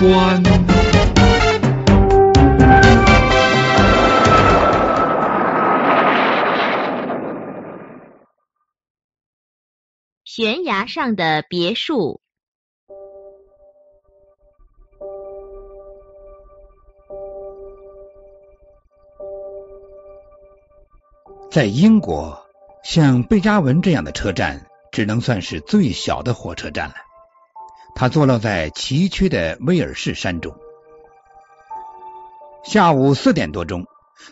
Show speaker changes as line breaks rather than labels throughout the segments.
观。
悬崖上的别墅。
在英国，像贝加文这样的车站，只能算是最小的火车站了。它坐落在崎岖的威尔士山中。下午四点多钟，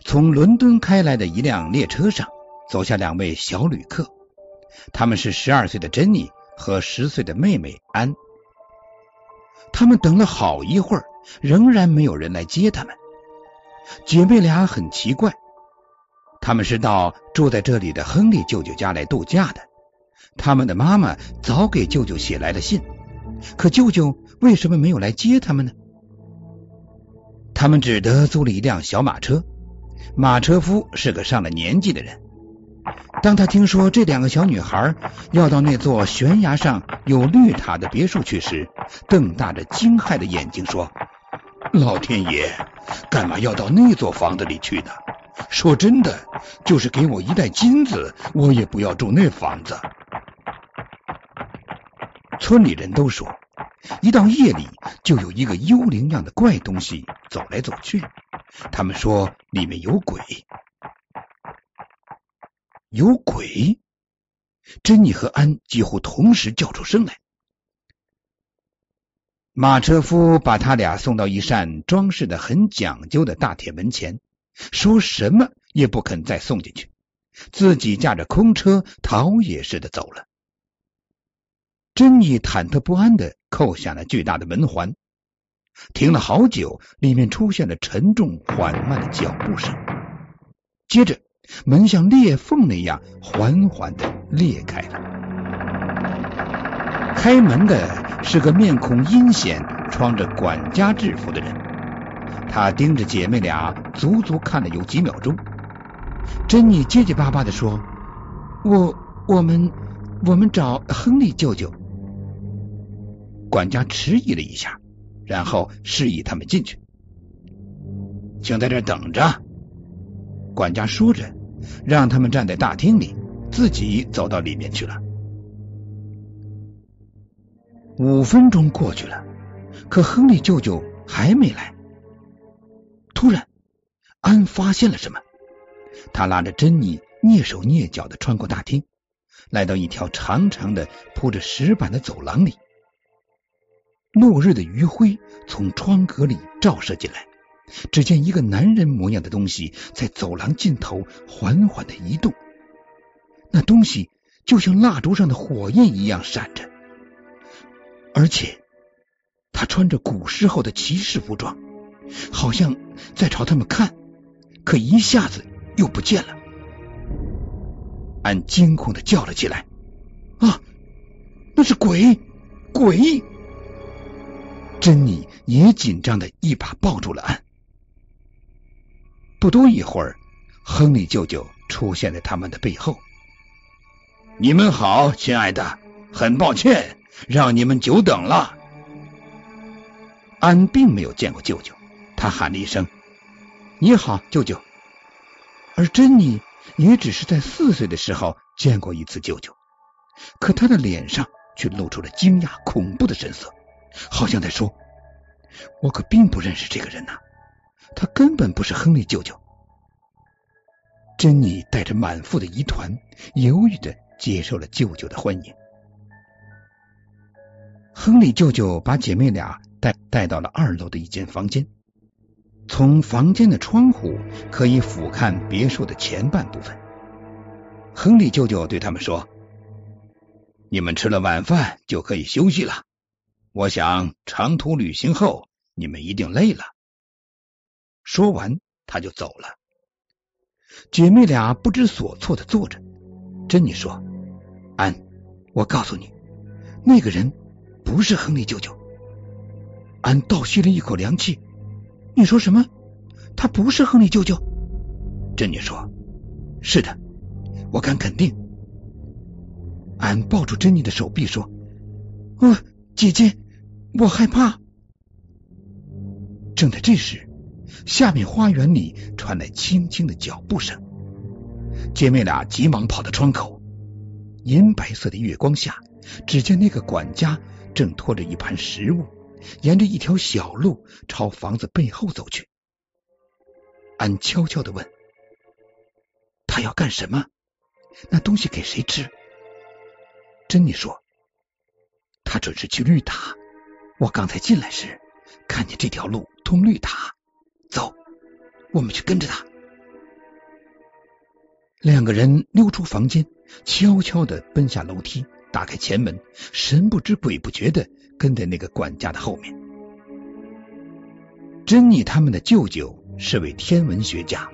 从伦敦开来的一辆列车上，走下两位小旅客。他们是十二岁的珍妮和十岁的妹妹安。他们等了好一会儿，仍然没有人来接他们。姐妹俩很奇怪，他们是到住在这里的亨利舅舅家来度假的。他们的妈妈早给舅舅写来了信，可舅舅为什么没有来接他们呢？他们只得租了一辆小马车，马车夫是个上了年纪的人。当他听说这两个小女孩要到那座悬崖上有绿塔的别墅去时，瞪大着惊骇的眼睛说：“老天爷，干嘛要到那座房子里去呢？说真的，就是给我一袋金子，我也不要住那房子。”村里人都说，一到夜里就有一个幽灵样的怪东西走来走去，他们说里面有鬼。有鬼！珍妮和安几乎同时叫出声来。马车夫把他俩送到一扇装饰的很讲究的大铁门前，说什么也不肯再送进去，自己驾着空车逃也似的走了。珍妮忐忑不安的扣下了巨大的门环，停了好久，里面出现了沉重缓慢的脚步声，接着。门像裂缝那样缓缓的裂开了。开门的是个面孔阴险、穿着管家制服的人。他盯着姐妹俩，足足看了有几秒钟。珍妮结结巴巴的说：“我、我们、我们找亨利舅舅。”管家迟疑了一下，然后示意他们进去。请在这等着。管家说着。让他们站在大厅里，自己走到里面去了。五分钟过去了，可亨利舅舅还没来。突然，安发现了什么，他拉着珍妮蹑手蹑脚的穿过大厅，来到一条长长的铺着石板的走廊里。落日的余晖从窗格里照射进来。只见一个男人模样的东西在走廊尽头缓缓的移动，那东西就像蜡烛上的火焰一样闪着，而且他穿着古时候的骑士服装，好像在朝他们看，可一下子又不见了。安惊恐的叫了起来：“啊，那是鬼！鬼！”珍妮也紧张的一把抱住了安。不多一会儿，亨利舅舅出现在他们的背后。你们好，亲爱的，很抱歉让你们久等了。安并没有见过舅舅，他喊了一声：“你好，舅舅。”而珍妮也只是在四岁的时候见过一次舅舅，可他的脸上却露出了惊讶、恐怖的神色，好像在说：“我可并不认识这个人呐。”他根本不是亨利舅舅。珍妮带着满腹的疑团，犹豫的接受了舅舅的欢迎。亨利舅舅把姐妹俩带带到了二楼的一间房间，从房间的窗户可以俯瞰别墅的前半部分。亨利舅舅对他们说：“你们吃了晚饭就可以休息了。我想长途旅行后你们一定累了。”说完，他就走了。姐妹俩不知所措的坐着。珍妮说：“安，我告诉你，那个人不是亨利舅舅。”安倒吸了一口凉气：“你说什么？他不是亨利舅舅？”珍妮说：“是的，我敢肯定。”安抱住珍妮的手臂说：“哦，姐姐，我害怕。”正在这时，下面花园里传来轻轻的脚步声。姐妹俩急忙跑到窗口，银白色的月光下，只见那个管家正拖着一盘食物，沿着一条小路朝房子背后走去。安悄悄的问：“他要干什么？那东西给谁吃？”珍妮说：“他准是去绿塔。我刚才进来时，看见这条路通绿塔。走，我们去跟着他。”两个人溜出房间，悄悄的奔下楼梯，打开前门，神不知鬼不觉的跟在那个管家的后面。珍妮他们的舅舅是位天文学家，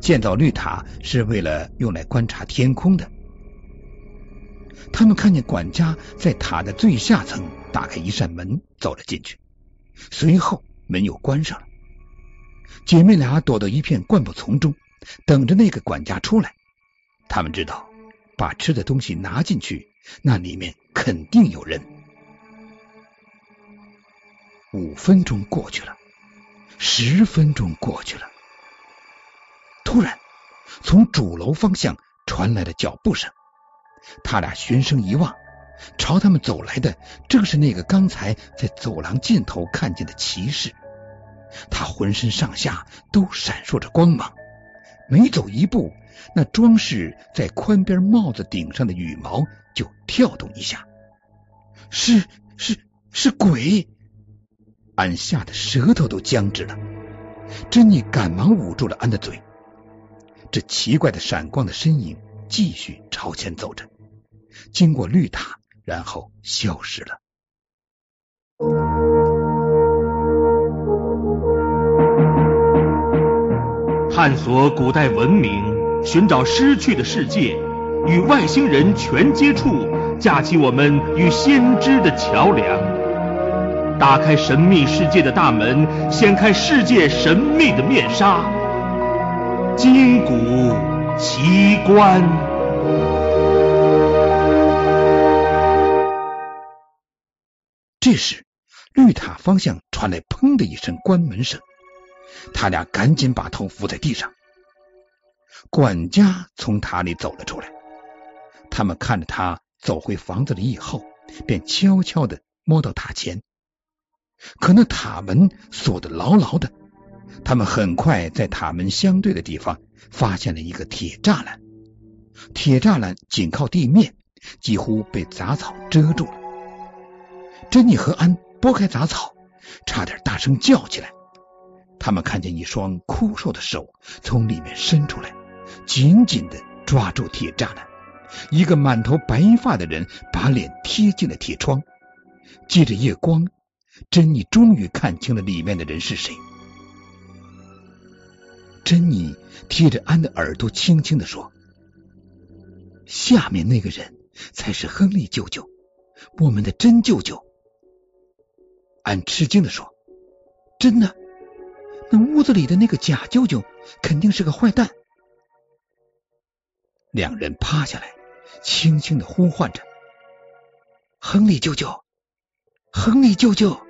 建造绿塔是为了用来观察天空的。他们看见管家在塔的最下层打开一扇门，走了进去，随后门又关上了。姐妹俩躲到一片灌木丛中，等着那个管家出来。他们知道，把吃的东西拿进去，那里面肯定有人。五分钟过去了，十分钟过去了，突然，从主楼方向传来了脚步声。他俩循声一望，朝他们走来的正是那个刚才在走廊尽头看见的骑士。他浑身上下都闪烁着光芒，每走一步，那装饰在宽边帽子顶上的羽毛就跳动一下。是是是鬼！安吓得舌头都僵直了。珍妮赶忙捂住了安的嘴。这奇怪的闪光的身影继续朝前走着。经过绿塔，然后消失了。
探索古代文明，寻找失去的世界，与外星人全接触，架起我们与先知的桥梁，打开神秘世界的大门，掀开世界神秘的面纱，金谷奇观。
这时，绿塔方向传来“砰”的一声关门声，他俩赶紧把头伏在地上。管家从塔里走了出来，他们看着他走回房子里以后，便悄悄的摸到塔前，可那塔门锁得牢牢的。他们很快在塔门相对的地方发现了一个铁栅栏，铁栅栏紧靠地面，几乎被杂草遮住了。珍妮和安拨开杂草，差点大声叫起来。他们看见一双枯瘦的手从里面伸出来，紧紧的抓住铁栅栏。一个满头白发的人把脸贴近了铁窗。借着夜光，珍妮终于看清了里面的人是谁。珍妮贴着安的耳朵轻轻的说：“下面那个人才是亨利舅舅，我们的真舅舅。”安吃惊的说：“真的？那屋子里的那个假舅舅肯定是个坏蛋。”两人趴下来，轻轻的呼唤着：“亨利舅舅，亨利舅舅。”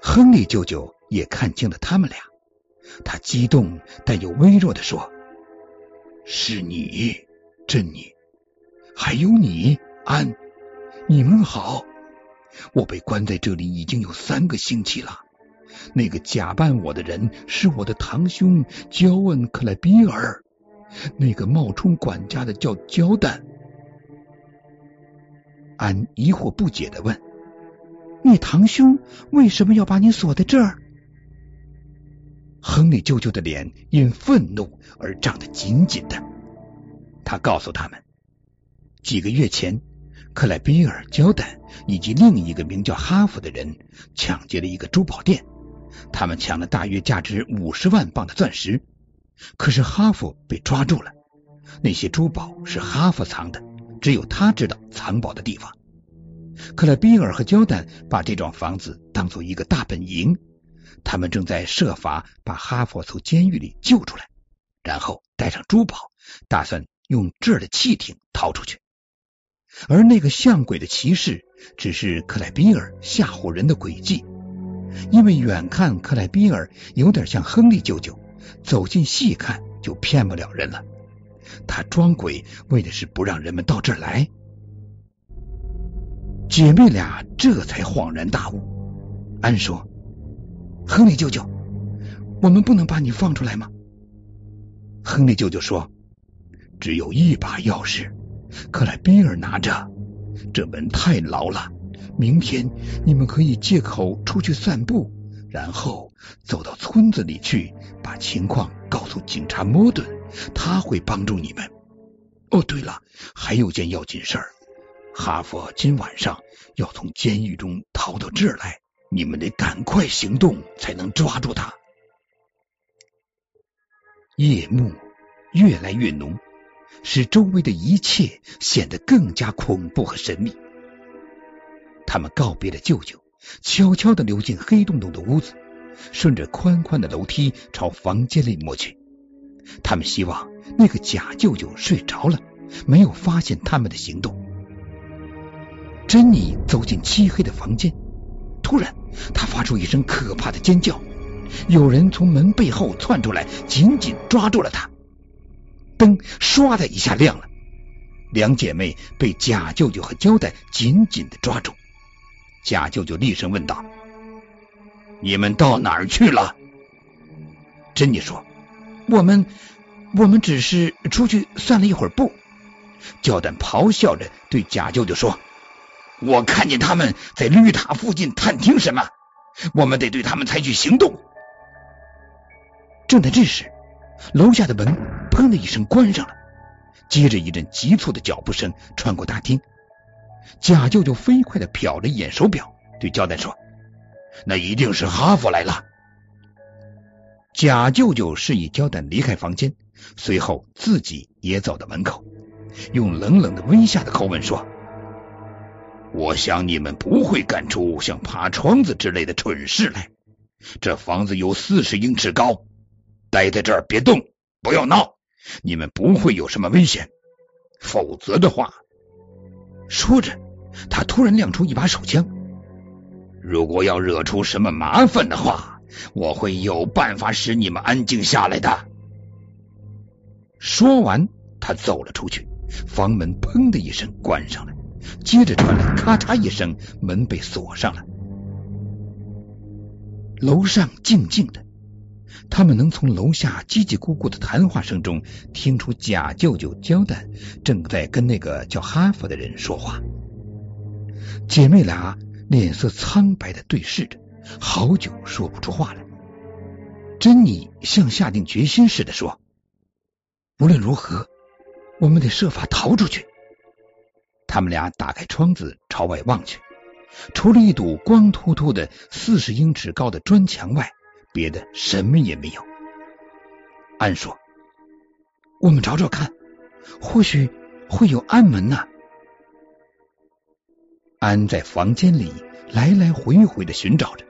亨利舅舅也看清了他们俩，他激动但又微弱的说：“是你，珍妮，还有你，安，你们好。”我被关在这里已经有三个星期了。那个假扮我的人是我的堂兄焦恩·克莱比尔，那个冒充管家的叫焦丹。安疑惑不解的问：“你堂兄为什么要把你锁在这儿？”亨利舅舅的脸因愤怒而涨得紧紧的。他告诉他们，几个月前。克莱比尔、焦丹以及另一个名叫哈弗的人抢劫了一个珠宝店，他们抢了大约价值五十万磅的钻石。可是哈弗被抓住了，那些珠宝是哈弗藏的，只有他知道藏宝的地方。克莱比尔和焦丹把这幢房子当做一个大本营，他们正在设法把哈弗从监狱里救出来，然后带上珠宝，打算用这儿的汽艇逃出去。而那个像鬼的骑士，只是克莱比尔吓唬人的诡计。因为远看克莱比尔有点像亨利舅舅，走近细看就骗不了人了。他装鬼为的是不让人们到这儿来。姐妹俩这才恍然大悟。安说：“亨利舅舅，我们不能把你放出来吗？”亨利舅舅说：“只有一把钥匙，克莱比尔拿着，这门太牢了。明天你们可以借口出去散步，然后走到村子里去，把情况告诉警察摩顿，他会帮助你们。哦，对了，还有件要紧事儿，哈佛今晚上要从监狱中逃到这儿来，你们得赶快行动，才能抓住他。”夜幕越来越浓，使周围的一切显得更加恐怖和神秘。他们告别了舅舅，悄悄的溜进黑洞洞的屋子，顺着宽宽的楼梯朝房间里摸去。他们希望那个假舅舅睡着了，没有发现他们的行动。珍妮走进漆黑的房间，突然，她发出一声可怕的尖叫。有人从门背后窜出来，紧紧抓住了他。灯唰的一下亮了，两姐妹被贾舅舅和胶带紧紧的抓住。贾舅舅厉声问道：“你们到哪儿去了？”珍妮说：“我们，我们只是出去散了一会儿步。”胶带咆哮着对贾舅舅说：“我看见他们在绿塔附近探听什么，我们得对他们采取行动。”正在这时，楼下的门“砰”的一声关上了，接着一阵急促的脚步声穿过大厅。贾舅舅飞快的瞟了一眼手表，对胶带说：“那一定是哈佛来了。”贾舅舅示意胶带离开房间，随后自己也走到门口，用冷冷的威吓的口吻说：“我想你们不会干出像爬窗子之类的蠢事来。这房子有四十英尺高。”待在这儿，别动，不要闹，你们不会有什么危险。否则的话，说着，他突然亮出一把手枪。如果要惹出什么麻烦的话，我会有办法使你们安静下来的。说完，他走了出去，房门砰的一声关上了，接着传来咔嚓一声，门被锁上了。楼上静静的。他们能从楼下叽叽咕咕的谈话声中听出假舅舅焦丹正在跟那个叫哈佛的人说话。姐妹俩脸色苍白的对视着，好久说不出话来。珍妮像下定决心似的说：“无论如何，我们得设法逃出去。”他们俩打开窗子朝外望去，除了一堵光秃秃的四十英尺高的砖墙外。别的什么也没有。安说：“我们找找看，或许会有暗门呢。”安在房间里来来回回的寻找着，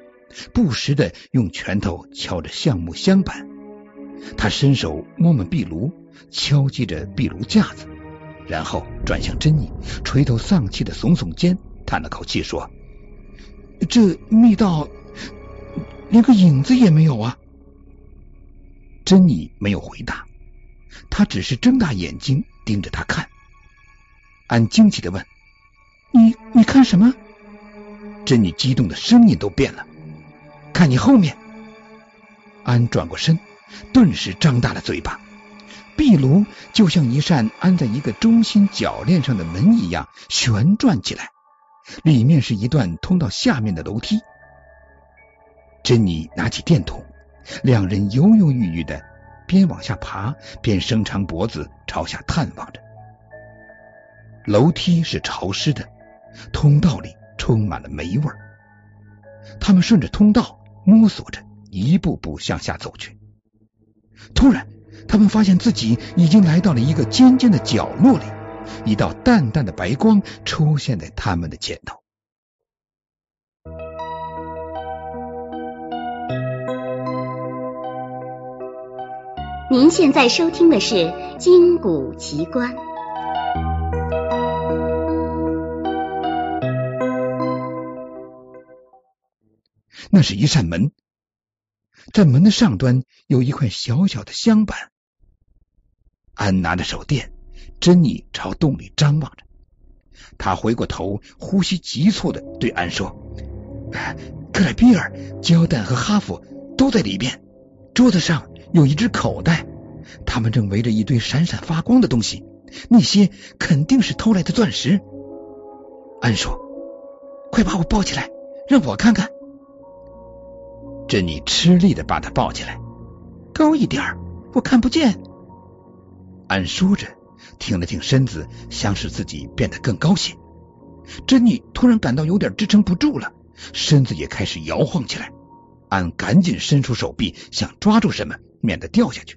不时的用拳头敲着橡木镶板。他伸手摸摸壁炉，敲击着壁炉架子，然后转向珍妮，垂头丧气的耸耸肩，叹了口气说：“这密道……”连个影子也没有啊！珍妮没有回答，她只是睁大眼睛盯着他看。安惊奇的问：“你你看什么？”珍妮激动的声音都变了：“看你后面！”安转过身，顿时张大了嘴巴。壁炉就像一扇安在一个中心铰链上的门一样旋转起来，里面是一段通到下面的楼梯。珍妮拿起电筒，两人犹犹豫豫的边往下爬，边伸长脖子朝下探望着。楼梯是潮湿的，通道里充满了霉味。他们顺着通道摸索着，一步步向下走去。突然，他们发现自己已经来到了一个尖尖的角落里，一道淡淡的白光出现在他们的前头。
您现在收听的是《金谷奇观》。
那是一扇门，在门的上端有一块小小的香板。安拿着手电，珍妮朝洞里张望着。他回过头，呼吸急促的对安说：“克莱比尔、焦蛋和哈弗都在里边。桌子上有一只口袋，他们正围着一堆闪闪发光的东西，那些肯定是偷来的钻石。”安说：“快把我抱起来，让我看看。”珍妮吃力的把他抱起来，高一点我看不见。安说着，挺了挺身子，想使自己变得更高些。珍妮突然感到有点支撑不住了，身子也开始摇晃起来。安赶紧伸出手臂，想抓住什么，免得掉下去。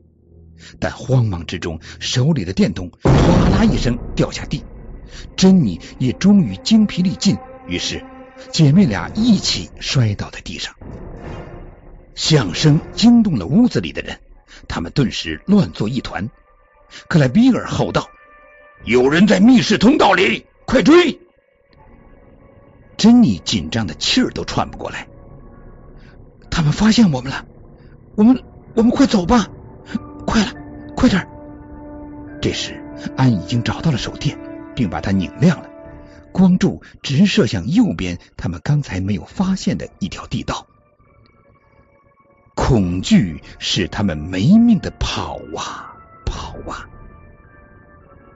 但慌忙之中，手里的电筒哗啦一声掉下地。珍妮也终于精疲力尽，于是姐妹俩一起摔倒在地上。响声惊动了屋子里的人，他们顿时乱作一团。克莱比尔吼道：“有人在密室通道里，快追！”珍妮紧张的气儿都喘不过来。他们发现我们了，我们我们快走吧！快了，快点！这时，安已经找到了手电，并把它拧亮了，光柱直射向右边他们刚才没有发现的一条地道。恐惧使他们没命的跑啊！跑啊！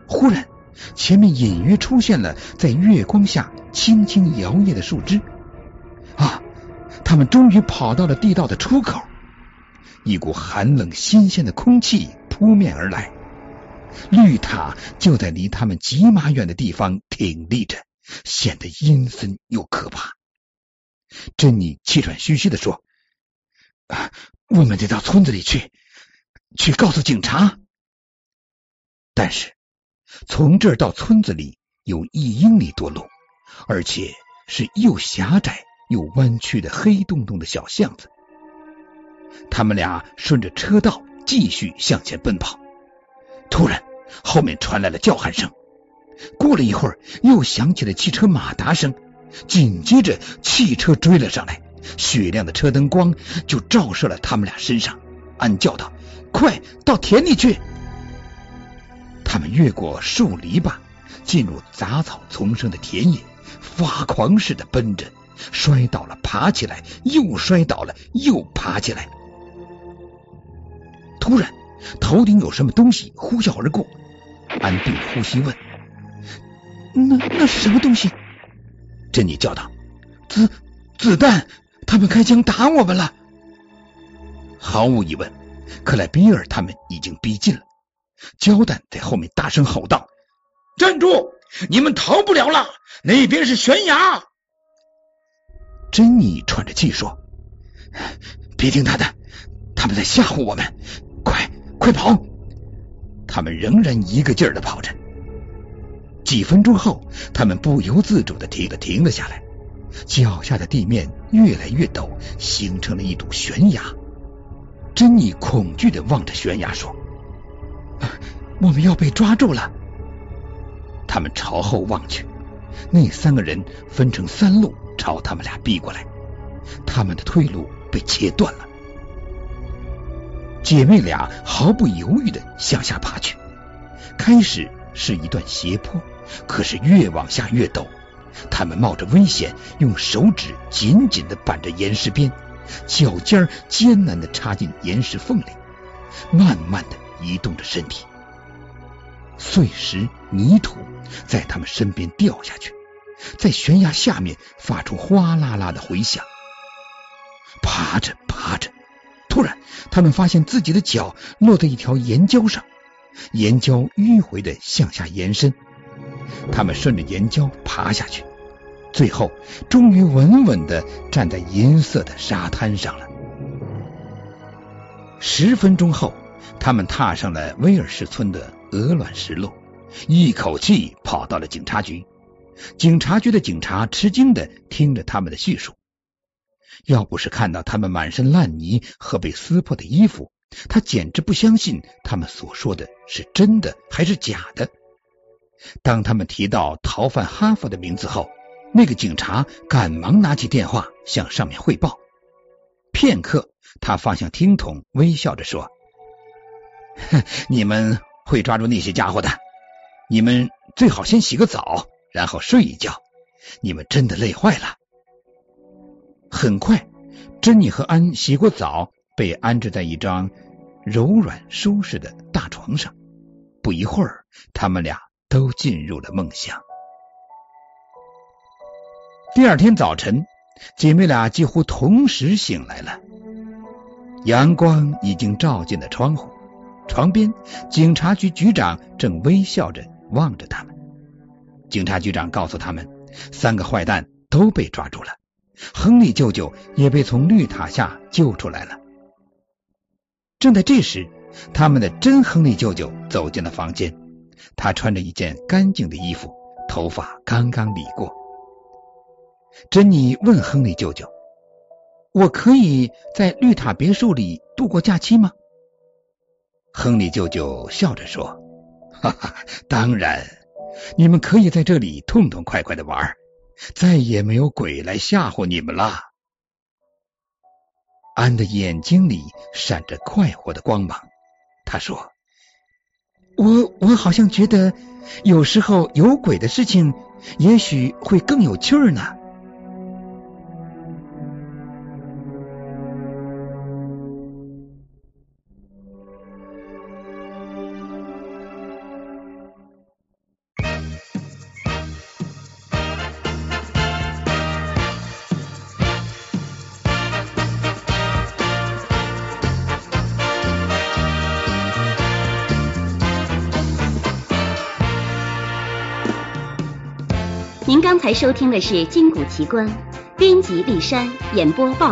忽然，前面隐约出现了在月光下轻轻摇曳的树枝。啊！他们终于跑到了地道的出口。一股寒冷新鲜的空气扑面而来。绿塔就在离他们几码远的地方挺立着，显得阴森又可怕。珍妮气喘吁吁的说：“啊，我们得到村子里去，去告诉警察。”但是，从这儿到村子里有一英里多路，而且是又狭窄又弯曲的黑洞洞的小巷子。他们俩顺着车道继续向前奔跑。突然，后面传来了叫喊声。过了一会儿，又响起了汽车马达声。紧接着，汽车追了上来，雪亮的车灯光就照射了他们俩身上。安叫道：“快到田里去！”他们越过树篱笆，进入杂草丛生的田野，发狂似的奔着，摔倒了，爬起来，又摔倒了，又爬起来。突然，头顶有什么东西呼啸而过，安定呼吸问：“那那是什么东西？”珍妮叫道：“子子弹！他们开枪打我们了！”毫无疑问，克莱比尔他们已经逼近了。焦蛋在后面大声吼道：“站住！你们逃不了了，那边是悬崖！”珍妮喘着气说：“别听他的，他们在吓唬我们！快快跑！”他们仍然一个劲儿的跑着。几分钟后，他们不由自主的停了停了下来，脚下的地面越来越陡，形成了一堵悬崖。珍妮恐惧的望着悬崖说。我们要被抓住了！他们朝后望去，那三个人分成三路朝他们俩逼过来，他们的退路被切断了。姐妹俩毫不犹豫的向下爬去，开始是一段斜坡，可是越往下越陡。他们冒着危险，用手指紧紧的扳着岩石边，脚尖艰难的插进岩石缝里，慢慢的。移动着身体，碎石、泥土在他们身边掉下去，在悬崖下面发出哗啦啦的回响。爬着爬着，突然他们发现自己的脚落在一条岩礁上，岩礁迂回的向下延伸。他们顺着岩礁爬下去，最后终于稳稳的站在银色的沙滩上了。十分钟后。他们踏上了威尔士村的鹅卵石路，一口气跑到了警察局。警察局的警察吃惊的听着他们的叙述，要不是看到他们满身烂泥和被撕破的衣服，他简直不相信他们所说的是真的还是假的。当他们提到逃犯哈佛的名字后，那个警察赶忙拿起电话向上面汇报，片刻，他放下听筒，微笑着说：“你们会抓住那些家伙的。你们最好先洗个澡，然后睡一觉。你们真的累坏了。”很快，珍妮和安洗过澡，被安置在一张柔软舒适的大床上。不一会儿，他们俩都进入了梦乡。第二天早晨，姐妹俩几乎同时醒来了。阳光已经照进了窗户，床边，警察局局长正微笑着望着他们。警察局长告诉他们，三个坏蛋都被抓住了。亨利舅舅也被从绿塔下救出来了。正在这时，他们的真亨利舅舅走进了房间。他穿着一件干净的衣服，头发刚刚理过。珍妮问亨利舅舅：“我可以在绿塔别墅里度过假期吗？”亨利舅舅笑着说：“哈哈，当然，你们可以在这里痛痛快快的玩。”再也没有鬼来吓唬你们了。安的眼睛里闪着快活的光芒。他说：“我我好像觉得，有时候有鬼的事情，也许会更有趣儿呢。”
才收听的是《金谷奇观》，编辑丽山，演播报。